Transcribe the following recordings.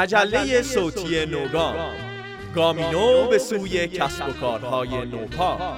مجله صوتی نوگام. گامینو به سوی کسب و کارهای نوپا.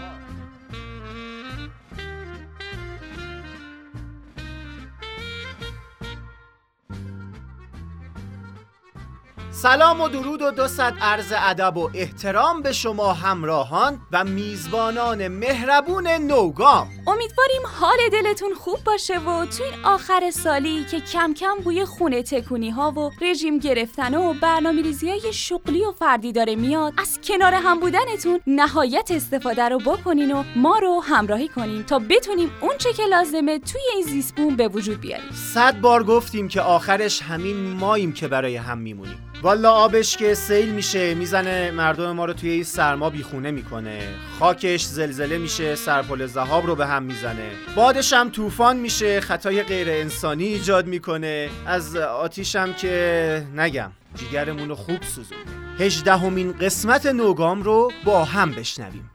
سلام و درود و دو صد عرض ادب و احترام به شما همراهان و میزبانان مهربون نوگام. امیدواریم حال دلتون خوب باشه و تو این آخر سالی که کم کم بوی خونه تکونی ها و رژیم گرفتن و برنامه ریزی های شغلی و فردی داره میاد از کنار هم بودنتون نهایت استفاده رو بکنین و ما رو همراهی کنین تا بتونیم اون چه که لازمه توی این زیسبون به وجود بیاریم. صد بار گفتیم که آخرش همین ماییم که برای هم میمونیم. والا آبش که سیل میشه می‌زنه مردم ما رو توی این سرما بیخونه می‌کنه. خاکش زلزله میشه سرپل زهاب رو به هم می‌زنه. بادش هم طوفان میشه خطای غیر انسانی ایجاد می‌کنه. از آتیشم که نگم جیگرمون رو خوب سوزون هجدهمین قسمت نوگام رو با هم بشنویم.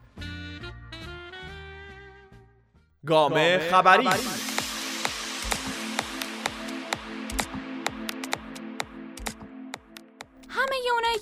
گام خبری.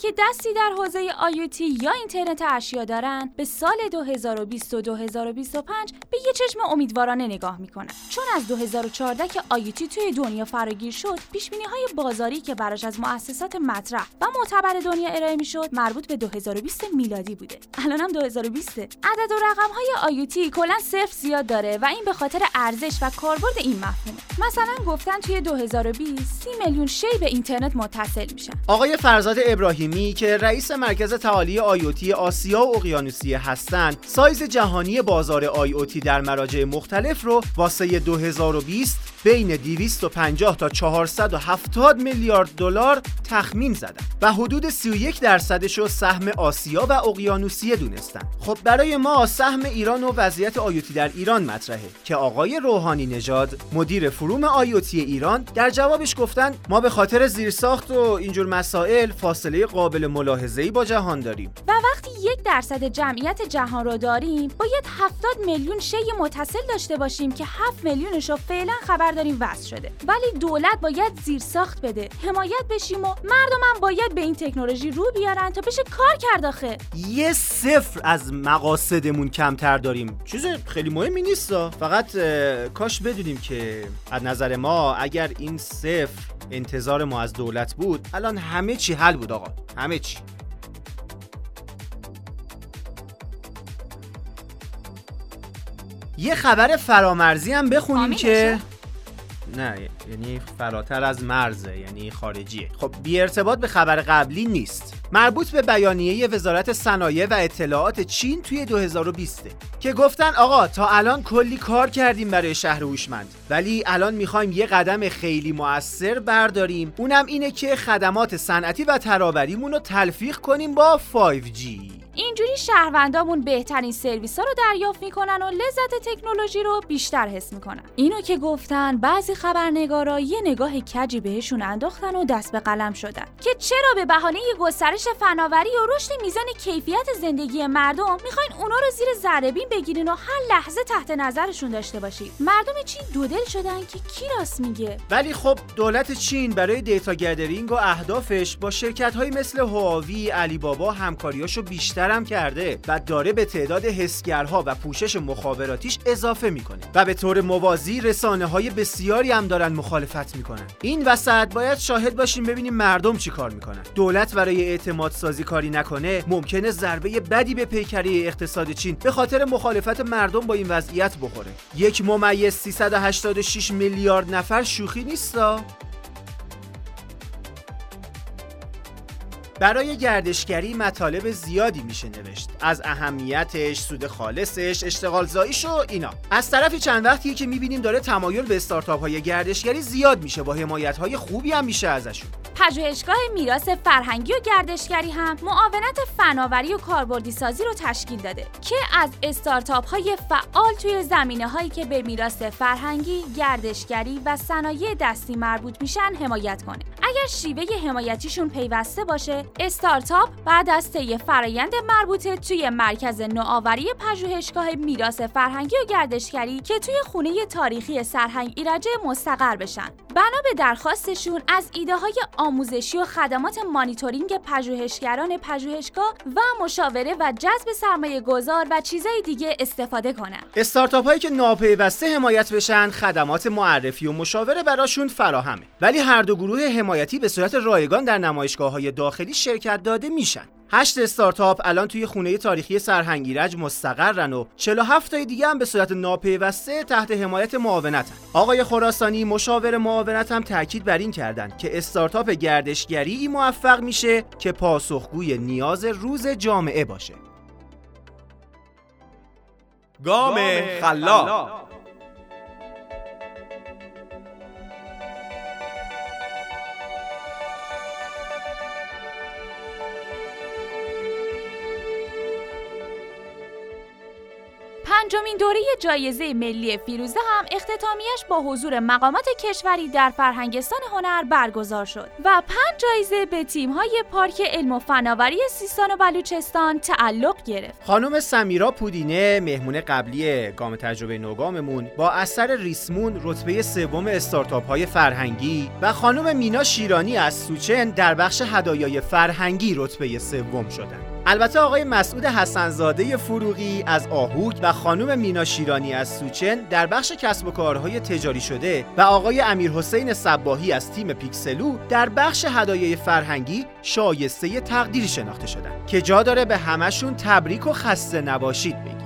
که دستی در حوزه آیوتی یا اینترنت اشیا دارن به سال 2020 و 2025 به یه چشم امیدوارانه نگاه می‌کنن. چون از 2014 که آیوتی توی دنیا فراگیر شد پیش های بازاری که براش از مؤسسات مطرح و معتبر دنیا ارائه می‌شد مربوط به 2020 میلادی بوده. الانم 2020 عدد و رقم های آیوتی کلا صفر زیاد داره و این به خاطر ارزش و کاربرد این مفهومه. مثلا گفتن توی 2020 30 میلیون شی به اینترنت متصل میشن. آقای فرزاد ابراهیمی که رئیس مرکز تعالی آیوتی آسیا و اقیانوسیه هستند سایز جهانی بازار آیوتی در مراجع مختلف رو واسه 2020 بین 250 تا 470 میلیارد دلار تخمین زدن و حدود 31 درصدش رو سهم آسیا و اقیانوسیه دونستن. خب برای ما سهم ایران و وضعیت آیوتی در ایران مطرحه که آقای روحانی نژاد مدیر فروم آیوتی ایران در جوابش گفتن ما به خاطر زیرساخت و اینجور مسائل فاصله قابل ملاحظه‌ای با جهان داریم. و وقتی یک درصد جمعیت جهان رو داریم باید 70 میلیون شی متصل داشته باشیم که 7 میلیونش رو فعلا خبر داریم وصل شده. ولی دولت باید زیر ساخت بده. حمایت بشیم و مردم هم باید به این تکنولوژی رو بیارن تا بشه کار کرد آخه. یه صفر از مقاصدمون کمتر داریم. چیز خیلی مهمی نیست فقط کاش بدونیم که از نظر ما اگر این صفر انتظار ما از دولت بود الان همه چی حل بود آقا. همه چی. یه خبر فرامرزی هم بخونیم که نه یعنی فراتر از مرزه یعنی خارجیه. خب بی ارتباط به خبر قبلی نیست. مربوط به بیانیه وزارت صنایع و اطلاعات چین توی 2020 که گفتن آقا تا الان کلی کار کردیم برای شهر هوشمند. ولی الان می‌خوایم یه قدم خیلی موثر برداریم. اونم اینه که خدمات صنعتی و ترابریمون رو تلفیق کنیم با 5G اینجوری شهروندامون بهترین سرویس ها رو دریافت می‌کنن و لذت تکنولوژی رو بیشتر حس می‌کنن. اینو که گفتن بعضی خبرنگارا یه نگاه کجی بهشون انداختن و دست به قلم شدن. که چرا به بهانه گسترش فناوری و رشد میزان کیفیت زندگی مردم می‌خواین اونا رو زیر ذره بگیرین و هر لحظه تحت نظرشون داشته باشید مردم چین دودل شدن که کی راست میگه؟ ولی خب دولت چین برای دیتا گدرینگ و اهدافش با شرکت های مثل هواوی علی بابا همکاریاشو بیشتر هم کرده و داره به تعداد حسگرها و پوشش مخابراتیش اضافه می‌کنه و به طور موازی رسانه های بسیاری هم دارن مخالفت می‌کنن. این وسط باید شاهد باشیم ببینیم مردم چی کار می‌کنن. دولت برای اعتماد سازی کاری نکنه ممکنه ضربه بدی به پیکری اقتصاد چین به خاطر مخالفت مردم با این وضعیت بخوره. یک ممیز 386 میلیارد نفر شوخی نیستا؟ برای گردشگری مطالب زیادی میشه نوشت. از اهمیتش، سود خالصش، اشتغال زاییش و اینا. از طرفی چند وقتیه که می‌بینیم داره تمایل به استارتاپ های گردشگری زیاد میشه. با حمایت های خوبی هم میشه ازشون. پژوهشگاه میراث فرهنگی و گردشگری هم معاونت فناوری و کاربردی سازی رو تشکیل داده که از استارتاپ های فعال توی زمینه هایی که به میراث فرهنگی، گردشگری و صنایع دستی مربوط میشن حمایت کنه. اگر شیوه حمایتیشون پیوسته باشه، استارتاپ بعد از طی فرایند مربوطه توی مرکز نوآوری پژوهشگاه میراث فرهنگی و گردشگری که توی خونه تاریخی سرهنگ ایرجه مستقر بشن. بنا به درخواستشون از ایده های آموزشی و خدمات مانیتورینگ پژوهشگران پژوهشگاه و مشاوره و جذب سرمایه گذار و چیزهای دیگه استفاده کنن. استارتاپ هایی که ناپیوسته حمایت بشن خدمات معرفی و مشاوره براشون فراهمه ولی هر دو گروه حمایتی به صورت رایگان در نمایشگاه های داخلی شرکت داده میشن هشت استارتاپ الان توی خونه تاریخی سرهنگیرج مستقرن و 47 تای دیگه هم به صورت ناپیوسته تحت حمایت معاونتن. آقای خراسانی مشاور معاونت هم تاکید بر این کردن که استارتاپ گردشگری موفق میشه که پاسخگوی نیاز روز جامعه باشه. گام خلاق پنجمین دوره جایزه ملی فیروزه هم اختتامیش با حضور مقامات کشوری در فرهنگستان هنر برگزار شد و پنج جایزه به تیم‌های پارک علم و فناوری سیستان و بلوچستان تعلق گرفت. خانم سمیرا پودینه مهمون قبلی گام تجربه نوگاممون با اثر ریسمون رتبه سوم استارتاپ های فرهنگی و خانم مینا شیرانی از سوچن در بخش هدایای فرهنگی رتبه سوم شدند. البته آقای مسعود حسنزاده فروغی از آهوک و خانم مینا شیرانی از سوچن در بخش کسب و کارهای تجاری شده و آقای امیر حسین صباهی از تیم پیکسلو در بخش هدایای فرهنگی شایسته تقدیری شناخته شدن که جا داره به همشون تبریک و خسته نباشید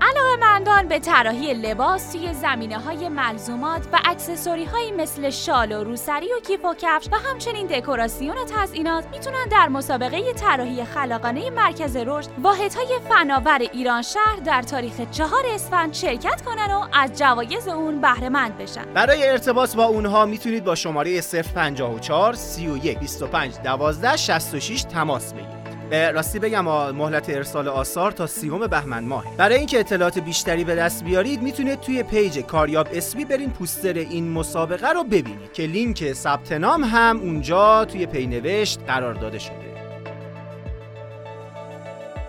بگیم مندان به طراحی لباس توی زمینه های ملزومات و اکسسوری هایی مثل شال و روسری و کیف و کفش و همچنین دکوراسیون و تزئینات می‌تونن در مسابقه طراحی خلاقانه مرکز رشد واحدهای فناور ایران شهر در تاریخ چهار اسفند شرکت کنن و از جوایز اون بهره مند بشن. برای ارتباط با اونها می‌تونید با شماره 054 31 25 12 66 تماس بگیرید. راستی بگم مهلت ارسال آثار تا سی‌ام بهمن ماه. برای اینکه اطلاعات بیشتری به دست بیارید می‌تونید توی page کاریاب اسمی برین پوستر این مسابقه رو ببینید که لینک ثبت نام هم اونجا توی پینوشت قرار داده شده.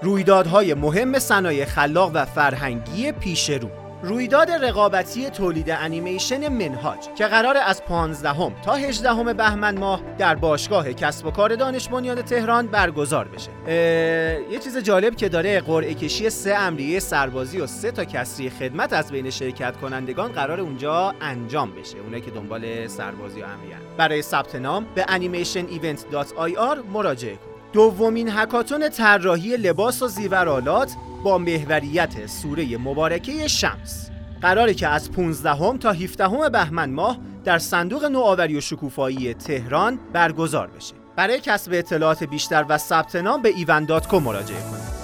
رویدادهای مهم صنایع خلاق و فرهنگی پیش رو. رویداد رقابتی تولید انیمیشن منهاج که قرار از 15 تا 18 بهمن ماه در باشگاه کسب و کار دانش بنیان تهران برگزار بشه. یه چیز جالب که داره قرعه کشی سه امریه سربازی و سه تا کسری خدمت از بین شرکت کنندگان قرار اونجا انجام بشه. اونایی که دنبال سربازی و امریه برای ثبت نام به animationevent.ir مراجعه کنید دومین هکاتون طراحی لباس و زیورالات با محوریت سوره مبارکه شمس. قراره که از 15 تا 17 بهمن ماه در صندوق نوآوری و شکوفایی تهران برگزار بشه. برای کسب اطلاعات بیشتر و ثبت نام به ایون مراجعه کنید.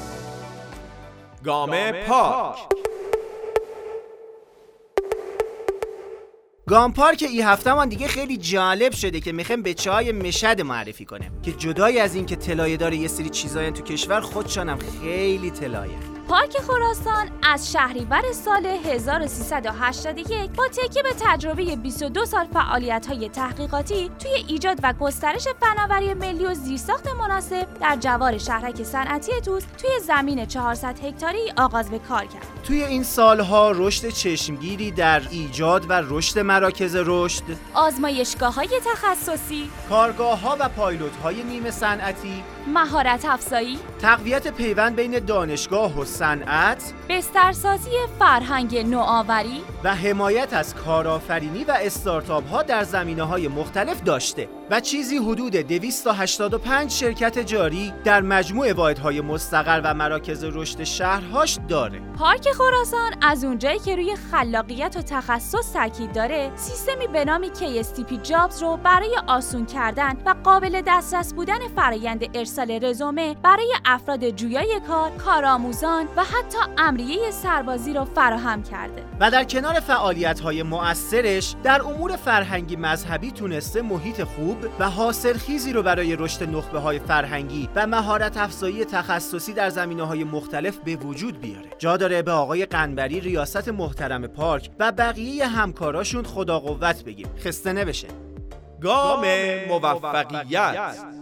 گام پاک. گام پارک ای هفته من دیگه خیلی جالب شده که می‌خوایم به چای مشد معرفی کنیم که جدای از اینکه طلایه داره یه سری چیزایی تو کشور خودشانم خیلی طلایه پارک خراسان از شهریور سال 1381 با تکیه به تجربه 22 سال فعالیت های تحقیقاتی توی ایجاد و گسترش فناوری ملی و زیرساخت مناسب در جوار شهرک صنعتی توس توی زمین 400 هکتاری آغاز به کار کرد. توی این سالها رشد چشمگیری در ایجاد و رشد مراکز رشد، آزمایشگاه های تخصصی، کارگاه ها و پایلوت های نیمه صنعتی، مهارت افزایی، تقویت پیوند بین دانشگاه و صنعت، بسترسازی فرهنگ نوآوری و حمایت از کارآفرینی و استارتاپ ها در زمینه های مختلف داشته و چیزی حدود 285 شرکت جاری در مجموع واحدهای مستقر و مراکز رشد شهرهاش داره. پارک خراسان از اونجایی که روی خلاقیت و تخصص تاکید داره، سیستمی به نام KSTP جابز رو برای آسون کردن و قابل دسترس بودن فرایند ارسال رزومه برای افراد جویای کار، کارآموزان و حتی امریه سربازی رو فراهم کرده. و در کنار فعالیت‌های مؤثرش در امور فرهنگی مذهبی تونسته محیط خوب و حاصلخیزی رو برای رشد نخبه های فرهنگی و مهارت افزایی تخصصی در زمینه های مختلف به وجود بیاره. جا داره به آقای قنبری ریاست محترم پارک و بقیه همکاراشون خدا قوت بگیم خسته نبشه گام موفقیت.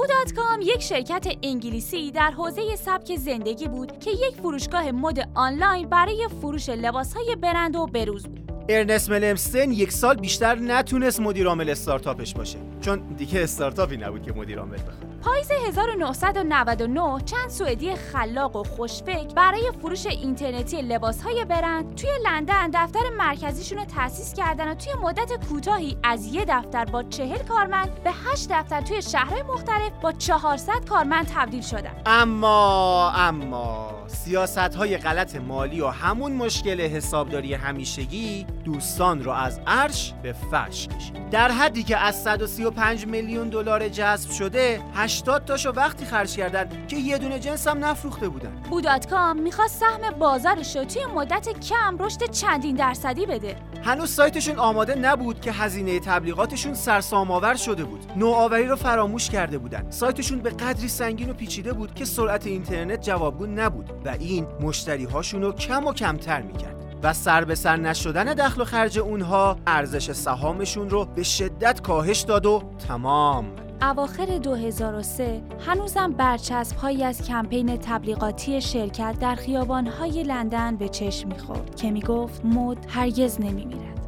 بوداتکام یک شرکت انگلیسی در حوزه سبک زندگی بود که یک فروشگاه مد آنلاین برای فروش لباسهای برند و بروز بود. ارنست ملمستن یک سال بیشتر نتونست مدیرعامل استارتاپش باشه چون دیگه استارتاپی نبود که مدیرعامل بخواد پاییز 1999 چند سوئدی خلاق و خوشفکر برای فروش اینترنتی لباسهای برند توی لندن دفتر مرکزیشون رو تأسیس کردن و توی مدت کوتاهی از یه دفتر با چهل کارمند به هشت دفتر توی شهرهای مختلف با 400 کارمند تبدیل شدن. اما اما سیاست های غلط مالی و همون مشکل حسابداری همیشگی دوستان رو از عرش به فرش کشید. در حدی که از 135 میلیون دلار جذب شده 80 تاشو وقتی خرج کردن که یه دونه جنس هم نفروخته بودن. بوداتکام می‌خواست سهم بازارش رو توی مدت کم رشد چندین درصدی بده. هنوز سایتشون آماده نبود که هزینه تبلیغاتشون سرسام‌آور شده بود. نوآوری رو فراموش کرده بودن. سایتشون به قدری سنگین و پیچیده بود که سرعت اینترنت جوابگو نبود. و این مشتری هاشون رو کم و کمتر می‌کرد. و سر به سر نشدن دخل و خرج اونها ارزش سهامشون رو به شدت کاهش داد و تمام. اواخر 2003 هنوزم برچسب هایی از کمپین تبلیغاتی شرکت در خیابان های لندن به چشم می‌خورد که می‌گفت مد هرگز نمیمیرد.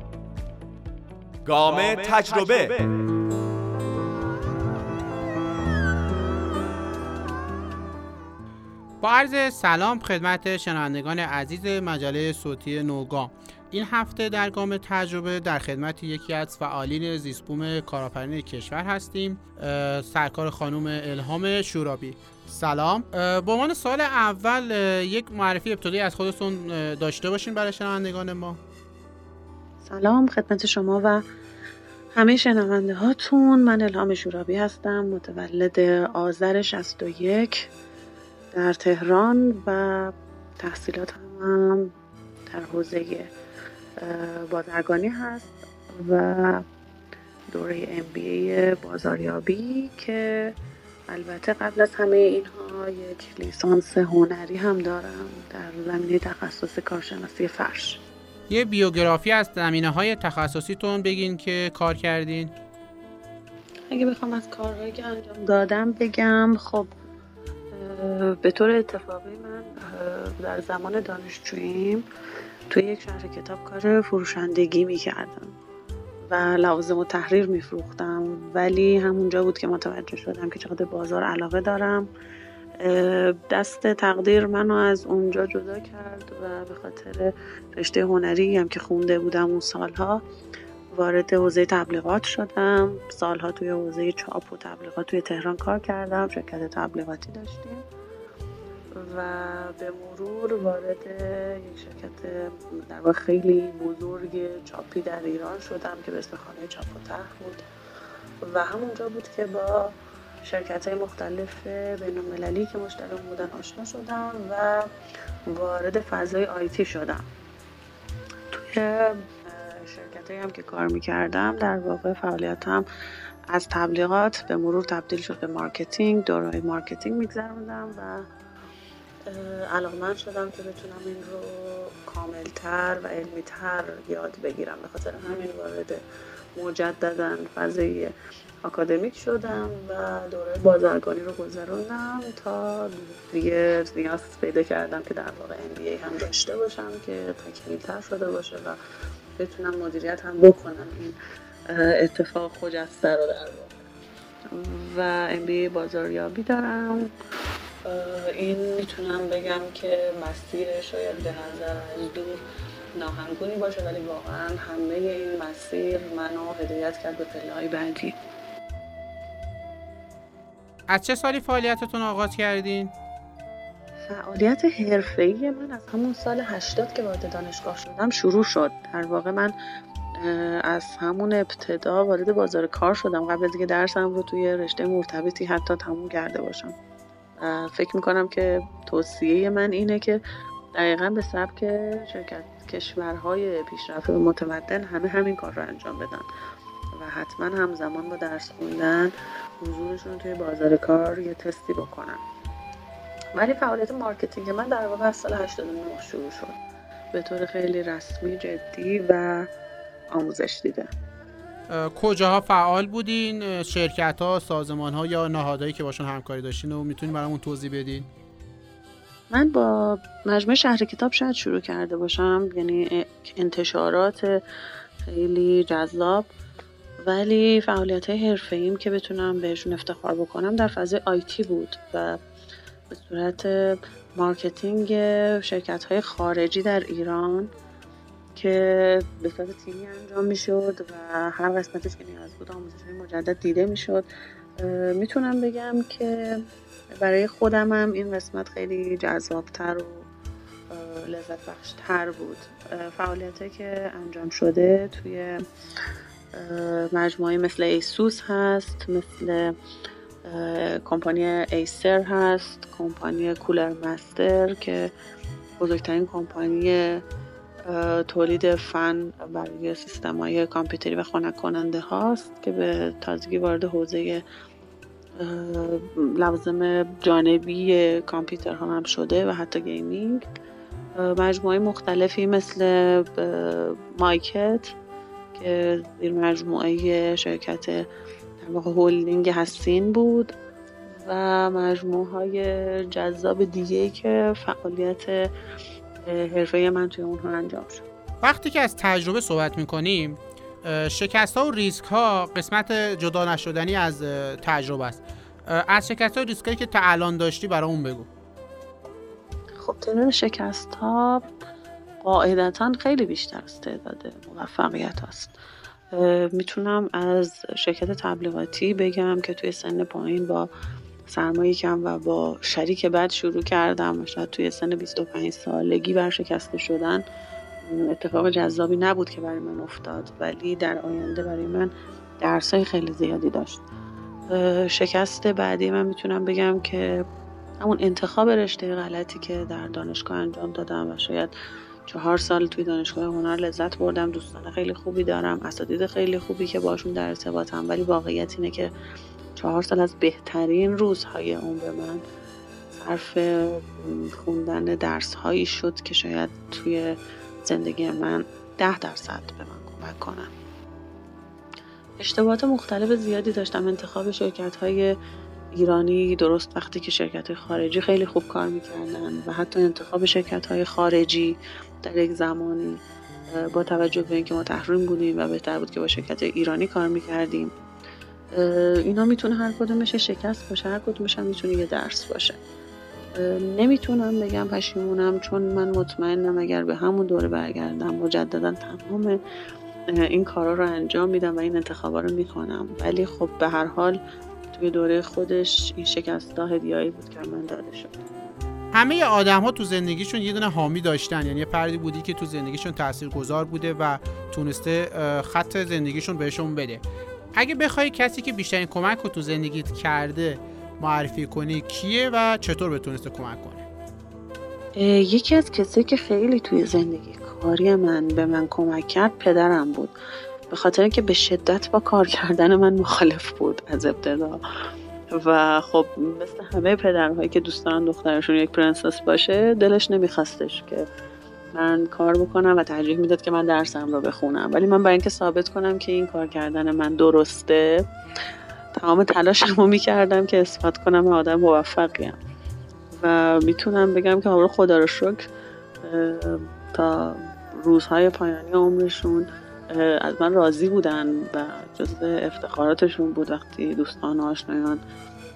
گام تجربه. با عرض سلام خدمت شنوندگان عزیز مجله صوتی نوگام. این هفته در گام تجربه در خدمت یکی از فعالین زیسبوم کارآفرین کشور هستیم سرکار خانم الهام شورابی. سلام. با عنوان سال اول یک معرفی ابتدایی از خودتون داشته باشین برای شنوندگان ما. سلام خدمت شما و همه شنونده هاتون من الهام شورابی هستم متولد آذر 61 در تهران و تحصیلات هم در حوزه بازرگانی هست و دوره ای بازاریابی که البته قبل از همه اینها یک لیسانس هنری هم دارم در زمینه تخصص کارشناسی فرش. یه بیوگرافی از زمینه های تخصصیتون بگین که کار کردین. اگه بخوام از کارهایی که انجام دادم بگم خب به طور اتفاقی من در زمان دانشجوییم توی یک شهر کتاب کار فروشندگی می‌کردم و لوازم و تحریر میفروختم. ولی همونجا بود که متوجه شدم که چقدر بازار علاقه دارم دست تقدیر منو از اونجا جدا کرد و به خاطر رشته هنری هم که خونده بودم اون سالها وارد حوزه تبلیغات شدم. سالها توی حوزه چاپ و تبلیغات توی تهران کار کردم. شرکت تبلیغاتی داشتیم. و به مرور وارد یک شرکت در واقع خیلی بزرگ چاپی در ایران شدم که به اسم خانه چاپ و طرح بود. و همونجا بود که با شرکت های مختلف بین المللی که مشتری بودن آشنا شدم و وارد فضای IT شدم. توی شرکت هم که کار می‌کردم در واقع فعالیتم از تبلیغات به مرور تبدیل شد به marketing دوره‌های marketing میگذروندم و علاقمند شدم که بتونم این رو کاملتر و علمیتر یاد بگیرم. به خاطر همین وارد مجددا فضای اکادمیک شدم و دوره بازرگانی رو گذروندم تا دیگه نیاز پیدا کردم که در واقع MBA هم داشته باشم که تکمیلتر شده باشه و بتونم مدیریت هم بکنم. این اتفاق خجسته رو در و MBA بازاریابی دارم. این می‌تونم بگم که مسیر شاید به نظر از دور ناهنگونی باشه ولی واقعا همه این مسیر منو هدایت کرد به پله بعدی. از چه سالی فعالیتتون آغاز کردین؟ فعالیت حرفه‌ای من از همون سال 80 که وارد دانشگاه شدم شروع شد. در واقع من از همون ابتدا وارد بازار کار شدم. قبل از اینکه درسم رو توی رشته مرتبطی حتی تموم کرده باشم. فکر می‌کنم که توصیه من اینه که دقیقا به سبک شرکت کشورهای پیشرفته و متمدن همه همین کار رو انجام بدن و حتما همزمان با درس خوندن حضورشون توی بازار کار یه تستی بکنن. ولی فعالیت marketing من در واقع از سال 89 شروع شد. به طور خیلی رسمی جدی و آموزش دیده کجاها فعال بودین؟ شرکت ها سازمان ها یا نهادهایی که باشون همکاری داشتین و می‌تونین برامون توضیح بدین؟ من با مجموعه شهر کتاب شاید شروع کرده باشم یعنی انتشارات خیلی جذاب. ولی فعالیت حرفه ایم که بتونم بهشون افتخار بکنم در فضای آیتی بود و به صورت marketing شرکت های خارجی در ایران که به صورت تیمی انجام می‌شد و هر قسمتش که نیاز بود آموزش مجدد دیده می‌شد. می‌تونم بگم که برای خودمم این قسمت خیلی جذابتر و لذت بخشتر بود. فعالیت که انجام شده توی مجموعه مثل ASUS هست مثل کمپانی Acer هست کمپانی Cooler Master که بزرگترین کمپانی تولید فن برای سیستم های کامپیوتری و خنک کننده هاست که به تازگی وارد حوزه لوازم جانبی کامپیوتر ها هم شده و حتی gaming. مجموعه مختلفی مثل مایکت که زیر مجموعه شرکت در واقع هولدینگ هستین بود و مجموعه های جذاب دیگه که فعالیت حرفه من توی اونها انجام شد. وقتی که از تجربه صحبت می‌کنیم شکست ها و ریسک ها قسمت جدا نشدنی از تجربه است. از شکست ها و ریسک هایی که تا الان داشتی برامون بگو. خب تعداد شکست ها قاعدتا خیلی بیشتر از تعداد موفقیت هست. می‌تونم از شرکت تبلیغاتی بگم که توی سن پایین با سرمایه کم و با شریک بعد شروع کردم شاید توی سن 25 سالگی برشکسته شدن اتفاق جذابی نبود که برای من افتاد ولی در آینده برای من درسای خیلی زیادی داشت. شکست بعدی من می‌تونم بگم که همون انتخاب رشته غلطی که در دانشگاه انجام دادم و شاید چهار سال توی دانشگاه هنر لذت بردم دوستان خیلی خوبی دارم اساتید خیلی خوبی که باشون در ارتباطم. ولی واقعیت اینه که چهار سال از بهترین روزهای عمر من صرف خوندن درس هایی شد که شاید توی زندگی من ده درصد به من کمک کنن. اشتباهات مختلف زیادی داشتم. انتخاب شرکت های ایرانی درست وقتی که شرکت خارجی خیلی خوب کار می‌کردن و حتی انتخاب شرکت های خارجی در یک زمانی با توجه به اینکه ما تحریم بودیم و بهتر بود که با شرکت ایرانی کار می‌کردیم اینا می‌تونه هر کدومش شکست باشه هر کدومش هم می‌تونه یه درس باشه. نمی‌تونم بگم پشیمونم چون من مطمئنم اگر به همون دوره برگردم مجددا تمام این کارا رو انجام میدم و این انتخابا رو می‌کنم ولی خب به هر حال توی دوره خودش این شکست هدیهایی بود که من داده شد. همه آدم ها تو زندگیشون یه دونه حامی داشتن. یعنی یه فردی بودی که تو زندگیشون گذار بوده و تونسته خط زندگیشون بهشون بده. اگه بخوای کسی که بیشترین کمک رو تو زندگیت کرده معرفی کنی کیه و چطور بتونسته کمک کنه؟ یکی از کسی که خیلی توی زندگی کاری من به من کمک کرد پدرم بود. به خاطر که به شدت با کار کردن من مخالف بود از ابتدا. و خب مثل همه پدرهایی که دوست دارن دخترشون یک پرنسس باشه دلش نمیخواستش که من کار بکنم و ترجیح می‌داد که من درسم رو بخونم. ولی من برای اینکه ثابت کنم که این کار کردن من درسته تمام تلاشم رو می‌کردم که اثبات کنم آدم موفقیم و می‌تونم بگم که حالا خدا رو شکر تا روزهای پایانی عمرشون از من راضی بودن و جز افتخاراتشون بود وقتی دوستان و آشنایان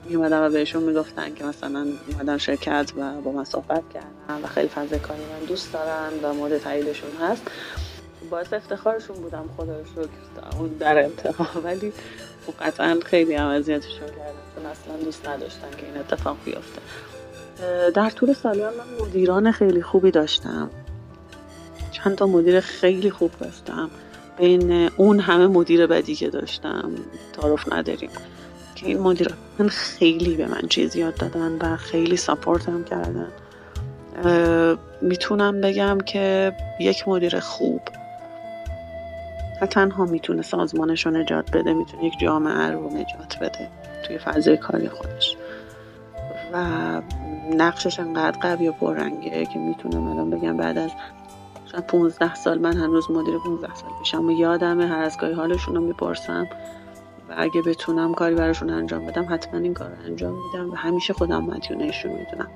میومدن و بهشون می‌گفتن که مثلا اومدن شرکت و با من صحبت کردن و خیلی فضل کاری من دوست دارن و مورد تاییدشون هست. باعث افتخارشون بودم خدا شکر اون در انتها. ولی خب قطعا خیلی هم اذیتشون کردن چون اصلا دوست نداشتن که این اتفاق بیفته. در طول سالیان من مدیران خیلی خوبی داشتم. چند تا مدیر خیلی خوب داشتم. بین اون همه مدیر بدی که داشتم تعارف نداریم. که این مدیر من خیلی به من چیز یاد دادن و خیلی ساپورت هم کردن می‌تونم بگم که یک مدیر خوب نه تنها می‌تونه سازمانش رو نجات بده می‌تونه یک جامعه رو نجات بده توی فضای کاری خودش. و نقشش انقدر قوی و پررنگه که می‌تونم الان بگم بعد از شاید 15 سال من هنوز مدیر 15 سال پیشم و یادمه هر از گاهی حالشون رو می‌پرسم و اگه بتونم کاری براشون انجام بدم حتما این کار رو انجام میدم و همیشه خودم مدیونشون می‌دونم.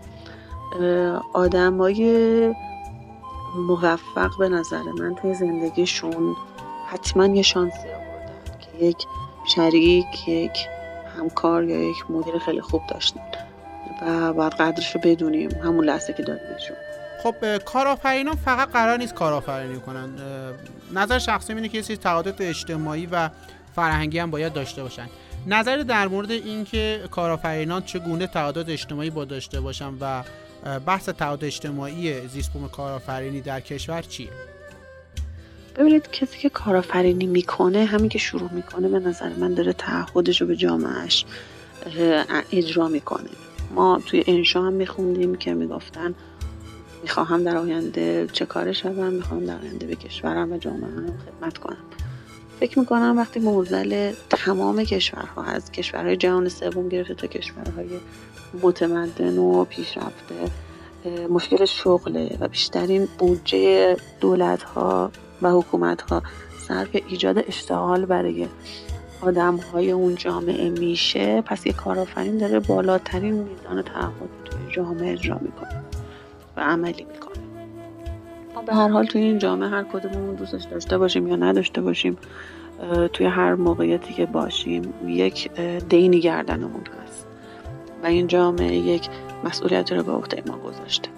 آدمای موفق به نظر من توی زندگیشون حتما یه شانسی آوردن که یک شریک یک همکار یا یک مدیر خیلی خوب داشتن و باید قدرش رو بدونیم. همون لحظه که داریمشون خب کارآفرینان فقط قرار نیست کارآفرینی کنن نظر شخصی اینه که یه تعادل اجتماعی و فرهنگی هم باید داشته باشن. نظر در مورد اینکه کارآفرینان چگونه تعادل اجتماعی با داشته باشن و بحث تعادل اجتماعی زیستبوم کارآفرینی در کشور چیه ببینید کسی که کارآفرینی می‌کنه همین که شروع می‌کنه به نظر من داره تعهدش رو به جامعهش اجرا می‌کنه. ما توی انشا هم میخوندیم که می‌گفتن می‌خواهم در آینده چه کار شوم می‌خواهم در آینده به کشورم و جامعه هم خدمت کنم. فکر می‌کنم وقتی موزل تمام کشورها از کشورهای جهان سوم گرفته تا کشورهای متمدن و پیشرفته مشکل شغله و بیشترین بودجه دولت ها و حکومت ها صرف ایجاد اشتغال برای آدم های اون جامعه میشه پس یه کارآفرین داره بالاترین میزان تعهد توی جامعه اجرا می‌کنه. عملی می‌کنه. ما به هر حال توی این جامعه هر کدوممون دوستش داشته باشیم یا نداشته باشیم توی هر موقعیتی که باشیم یک دینی گردنمون هست. و این جامعه یک مسئولیت رو به عهده ما گذاشته.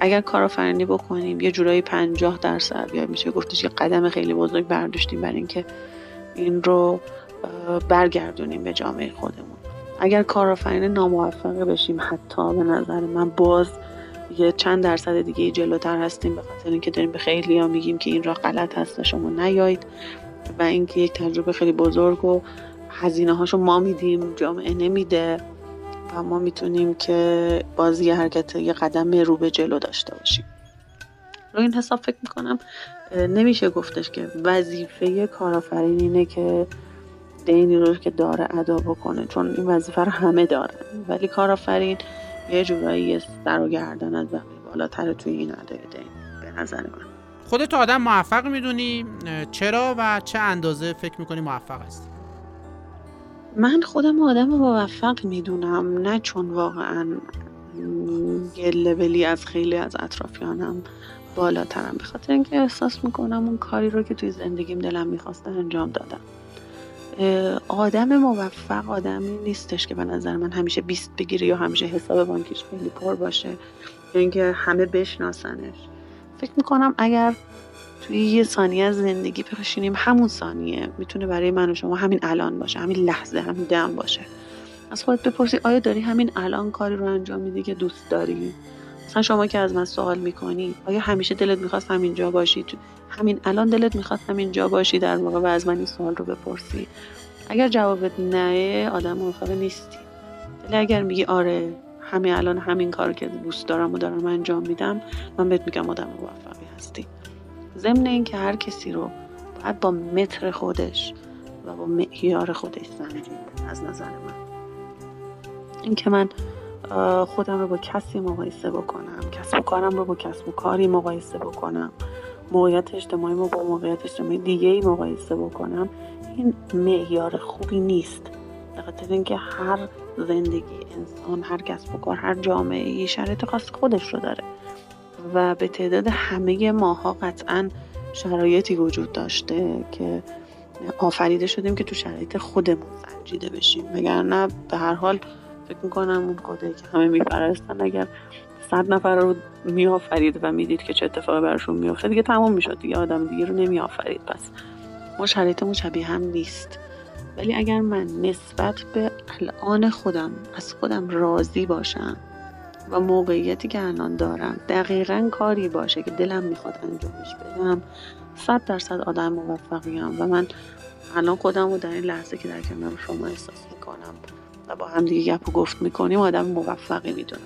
اگر کارآفرینی بکنیم یه جورایی پنجاه درصد یا میشه گفتش یه قدم خیلی بزرگ برداشتیم برای اینکه این رو برگردونیم به جامعه خودمون. اگر کارآفرین ناموفقه بشیم حتی به نظر من باز یه چند درصد دیگه جلوتر هستیم به خاطر اینکه داریم به خیلی ها میگیم که این راه غلط هست و شما نیایید و اینکه یک تجربه خیلی بزرگ و هزینه هاشو ما میدیم جامعه نمیده و ما می‌تونیم که بازی حرکت یه قدم رو به جلو داشته باشیم. رو این حساب فکر می‌کنم نمیشه گفتش که وظیفه کارآفرین اینه که دینی رو که داره ادا بکنه چون این وظیفه رو همه دارن. ولی کارآفرین یه جورایی سر و گردن از بقیه بالاتر توی این ادای دین به نظر من. خودت آدم موفق می‌دونی چرا و چه اندازه فکر می‌کنی موفق هستی؟ من خودم آدم موفق می‌دونم نه چون واقعا یه لولی از خیلی از اطرافیانم بالاترم. به خاطر اینکه احساس می‌کنم اون کاری رو که توی زندگیم دلم می‌خواسته انجام دادم. آدم موفق آدمی نیستش که به نظر من همیشه بیست بگیره یا همیشه حساب بانکیش خیلی پر باشه. یا اینکه همه بشناسنش. فکر می‌کنم اگر توی یه ثانیه از زندگی بشینیم همون ثانیه می‌تونه برای من و شما همین الان باشه همین لحظه همین دم باشه. از خودت بپرسی آیا داری همین الان کاری رو انجام میدی که دوست داری؟ مثلا شما که از من سوال می‌کنی آیا همیشه دلت می‌خواست همینجا باشی؟ همین الان دلت می‌خواست همینجا باشی در واقع و از من این سوال رو بپرسی. اگر جوابت نه آدم موفق نیستی. ولی اگر میگی آره همین الان همین کار که دوست دارم و دارم انجام میدم من بهت میگم آدم موفقی هستی. ضمن اینکه هر کسی رو باید با متر خودش و با معیار خودش سنجید از نظر من. اینکه من خودم رو با کسی مقایسه بکنم کسب و کارم رو با کسب و کاری مقایسه بکنم. موقعیت اجتماعی رو با موقعیت اجتماعی دیگه ای مقایسه بکنم. این معیار خوبی نیست. به خاطر اینکه هر زندگی انسان هر کسب و کار هر جامعه ای شرایط خاص خودش رو داره. و به تعداد همه ماها قطعا شرایطی وجود داشته که آفریده شدیم که تو شرایط خودمون سنجیده بشیم. وگرنه به هر حال فکر می‌کنم اون خدایی که همه میپرستن اگر صد نفر رو میآفرید و می‌دید که چه اتفاقی براشون میافته دیگه تمام می‌شد. دیگه آدم دیگه رو نمیآفرید. پس ما شرایطمون شبیه هم نیست. ولی اگر من نسبت به الان خودم از خودم راضی باشم و موقعیتی که الان دارم دقیقا کاری باشه که دلم می‌خواد انجامش بدم صد درصد آدم موفقیم و من الان خودم رو در این لحظه که در کنار شما احساس می‌کنم. و با هم دیگه گپ و گفت می‌کنیم آدم موفقی می‌دونم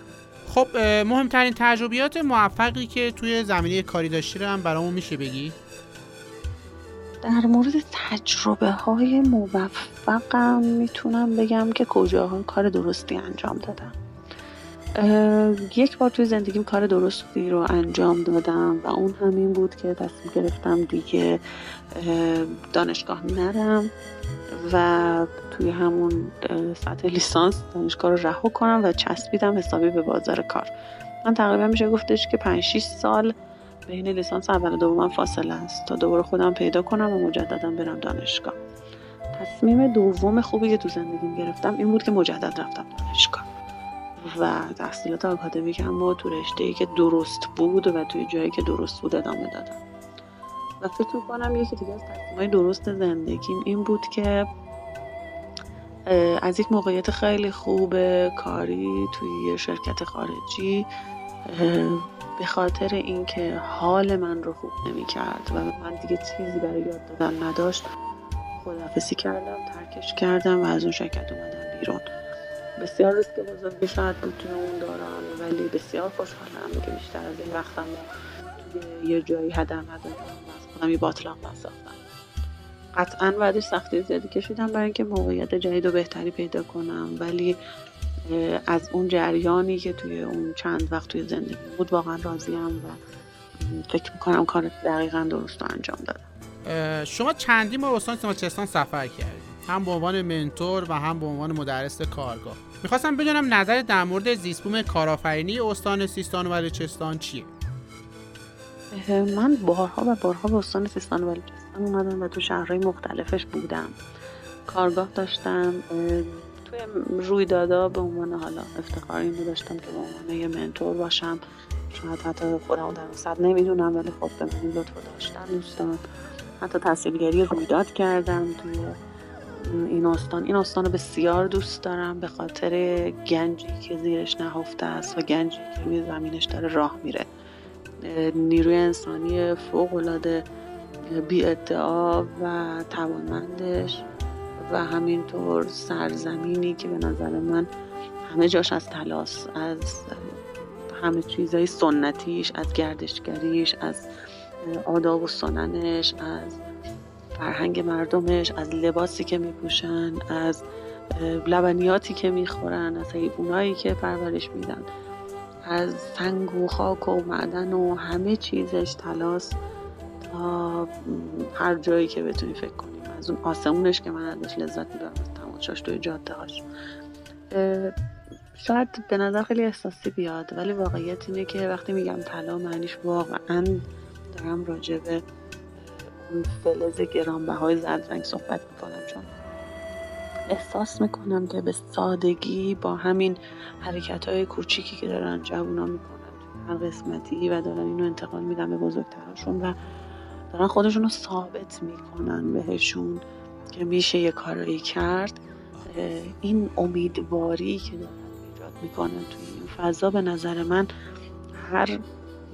خب مهمترین تجربیات موفقی که توی زمینه کاری داشتی رو هم برامون میشه بگی؟ در مورد تجربه های موفقم می‌تونم بگم که کجاها کار درستی انجام دادم یک بار توی زندگیم کار درستی رو انجام دادم و اون همین بود که تصمیم گرفتم دیگه دانشگاه نرم و توی همون سطح لیسانس دانشگاه رو رها کنم و چسبیدم حسابی به بازار کار. من تقریبا میشه گفتش که 5 6 سال بین لیسانس اول و دوم فاصله است تا دوباره خودم پیدا کنم و مجددا برم دانشگاه. تصمیم دوم خوبی که تو زندگیم گرفتم این بود که مجدد رفتم دانشگاه. و تحصیلات آکادمیکم با تو رشته ای که درست بود و توی جایی که درست بود ادامه دادم. و فکر می‌کنم یکی دیگه از تصمیمهای درست زندگیم این بود که از یک موقعیت خیلی خوب کاری توی شرکت خارجی به خاطر اینکه حال من رو خوب نمی‌کرد و من دیگه چیزی برای یاد دادن نداشت خدافسی کردم ترکش کردم و از اون شرکت اومدم بیرون. بسیار ریسک بزرگی شاید بود اون دارم ولی بسیار خوشحالم که بیشتر از این وقتم توی یه جایی هدر ندادم و از خودم یه باطلاق نساختم قطعا بعدش سختی زیادی کشیدم برای اینکه موقعیت جدید و بهتری پیدا کنم. ولی از اون جریانی که توی اون چند وقت توی زندگی بود واقعا راضیم و فکر می‌کنم کار دقیقا درست انجام دادم. شما ما استان سیماچستان سفر کردید؟ هم به عنوان منتور و هم به عنوان مدرس کارگاه. می‌خواستم بدونم نظر در مورد زیستبوم کارآفرینی استان سیستان و بلوچستان چیه؟ من بارها و بارها به استان سیستان و بلوچستان اومدم و تو شهرهای مختلفش بودم. کارگاه داشتم توی رویدادا به عنوان حالا افتخار اینو داشتم که به عنوان یه منتور باشم. شاید حتی خودم در صد نمی‌دونم ولی خب به من لطف داشتن دوستان. حتی تحصیلگری رویداد کردم توی این استان. این استان رو بسیار دوست دارم به خاطر گنجی که زیرش نهفته است و گنجی که روی زمینش داره راه میره. نیروی انسانی فوق العاده بی ادعا و توانمندش و همینطور سرزمینی که به نظر من همه جاش از تلاس از همه چیزای سنتیش از گردشگریش از آداب و سننش از فرهنگ مردمش از لباسی که میپوشن از لبنیاتی که می‌خورن از حیوانایی که پرورش میدن. از سنگ و خاک و معدن و همه چیزش تلاس تا هر جایی که بتونی فکر کنی. از اون آسمونش که من ازش لذت می‌برم از تماشاش توی جاده هاش. شاید به نظر خیلی احساسی بیاد ولی واقعیت اینه که وقتی میگم طلا معنیش واقعا دارم راجع به اون فلز گرانبهای زرد رنگ صحبت می‌کنم. چون احساس می‌کنم که به سادگی با همین حرکت های کوچیکی که دارن جوونا می‌کنن. هر قسمتی و دارن اینو انتقال میدن به بزرگترشون و دارن خودشون رو ثابت می‌کنن بهشون که میشه یه کارایی کرد. این امیدواری که دارن ایجاد می‌کنن توی این فضا به نظر من هر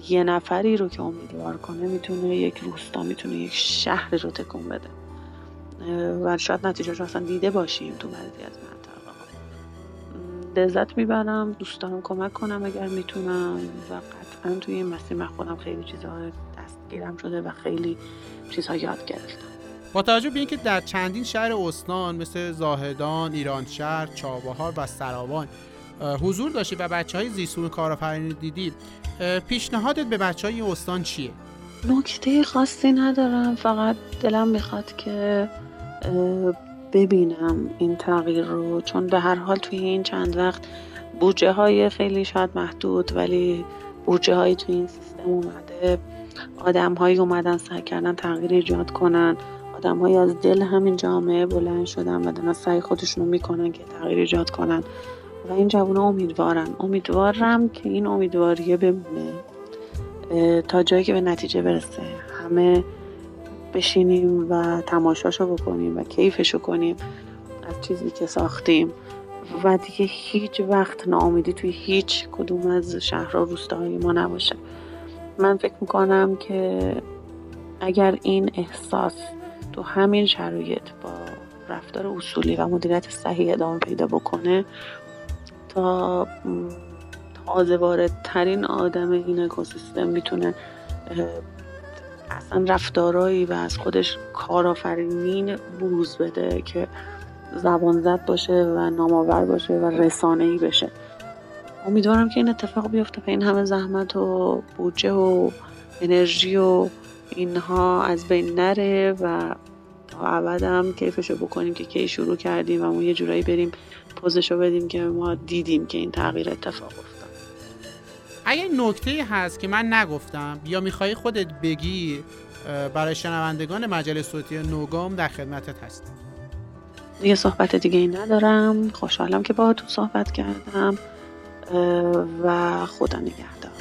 یه نفری رو که امیدوار کنه می‌تونه یک روستا می‌تونه یک شهر رو تکون بده. و شاید نتیجه رو اصلا دیده باشیم تو بعضی از منطقه ها لذت می‌برم دوست دارم کمک کنم اگر می‌تونم و قطعا توی این مسیر من خودم خیلی چیزها دستگیرم شده و خیلی چیزها یاد گرفتم با توجه به اینکه در چندین شهر استان مثل زاهدان، ایران شهر، چابهار و سراوان حضور داشتی و بچه های زیستون کارآفرینی دیدی پیشنهادت به بچه های استان چیه؟ نکته خاصی ندارم فقط دلم می‌خواد که ببینم این تغییر رو. چون به هر حال توی این چند وقت بودجه های خیلی شاید محدود ولی بودجه های توی این سیستم اومده. آدم هایی اومدن سعی کردن تغییر ایجاد کنن. آدم هایی از دل همین جامعه بلند شدن و دارن سعی خودشون رو می‌کنن که تغییر ایجاد کنن. و این جوان امیدوارن. امیدوارم که این امیدواریه بمونه. تا جایی که به نتیجه برسه. همه بشینیم و تماشاشو بکنیم و کیفشو کنیم از چیزی که ساختیم. و دیگه هیچ وقت ناامیدی توی هیچ کدوم از شهرها روستاهای ما نباشه. من فکر می‌کنم که اگر این احساس تو همین شرایط با رفتار اصولی و مدیریت صحیح ادامه پیدا بکنه تا تازه ترین آدم این اکوسیستم می‌تونه اصلا رفتارهایی و از خودش کارآفرینین بروز بده که زبان زد باشه و نامآور باشه و رسانه ای بشه. امیدوارم که این اتفاق بیفته این همه زحمت و بودجه و انرژی و اینها از بین نره و تا ابدم کیفشو بکنیم که کی شروع کردیم و ما یه جورایی بریم پوزشو بدیم که ما دیدیم که این تغییر اتفاق افتاد. اگه نکته هست که من نگفتم یا می‌خوای خودت بگی برای شنوندگان مجله صوتی نوگام در خدمتت هستم. یه صحبت دیگه ای ندارم. خوشحالم که با تو صحبت کردم و خدا نگهدار.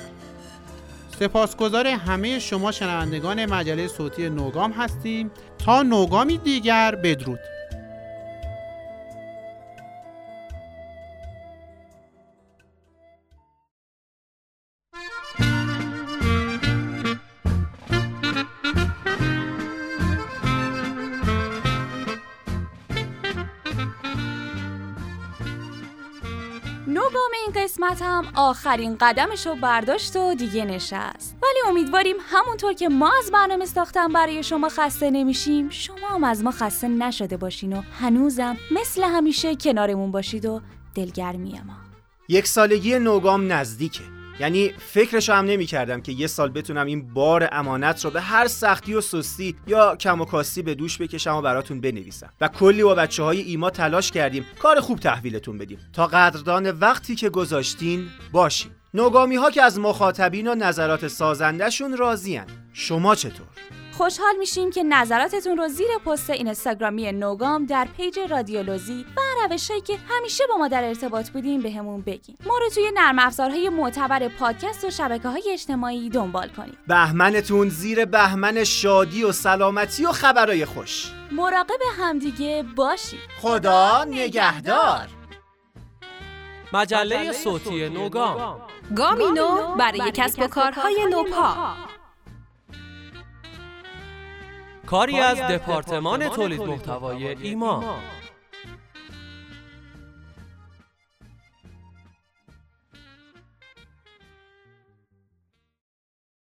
سپاسگزار همه شما شنوندگان مجله صوتی نوگام هستیم. تا نوگامی دیگر بدرود. هم آخرین قدمش رو برداشت و دیگه نشست. ولی امیدواریم همونطور که ما از برنامه ساختن برای شما خسته نمیشیم شما هم از ما خسته نشده باشین و هنوزم مثل همیشه کنارمون باشید و دلگرمی ما. یک سالگی نوگام نزدیکه. یعنی فکرشو هم نمی کردم که یه سال بتونم این بار امانت رو به هر سختی و سستی یا کم و کاستی به دوش بکشم و براتون بنویسم. و کلی با بچه های ایما تلاش کردیم کار خوب تحویلتون بدیم. تا قدردان وقتی که گذاشتین باشیم نوگامی ها که از مخاطبین و نظرات سازندشون راضین شما چطور؟ خوشحال میشیم که نظراتتون رو زیر پست اینستاگرامی نوگام در پیج رادیولوژی و روشهایی که همیشه با ما در ارتباط بودیم بهمون به بگین. ما رو توی نرم افزارهای معتبر پادکست و شبکه های اجتماعی دنبال کنید. بهمنتون زیر بهمن شادی و سلامتی و خبرای خوش. مراقب همدیگه باشید. خدا نگهدار. مجله صوتی نوگام. گامینو برای کسب و کارهای نوپا. کاری از دپارتمان تولید محتوای ایما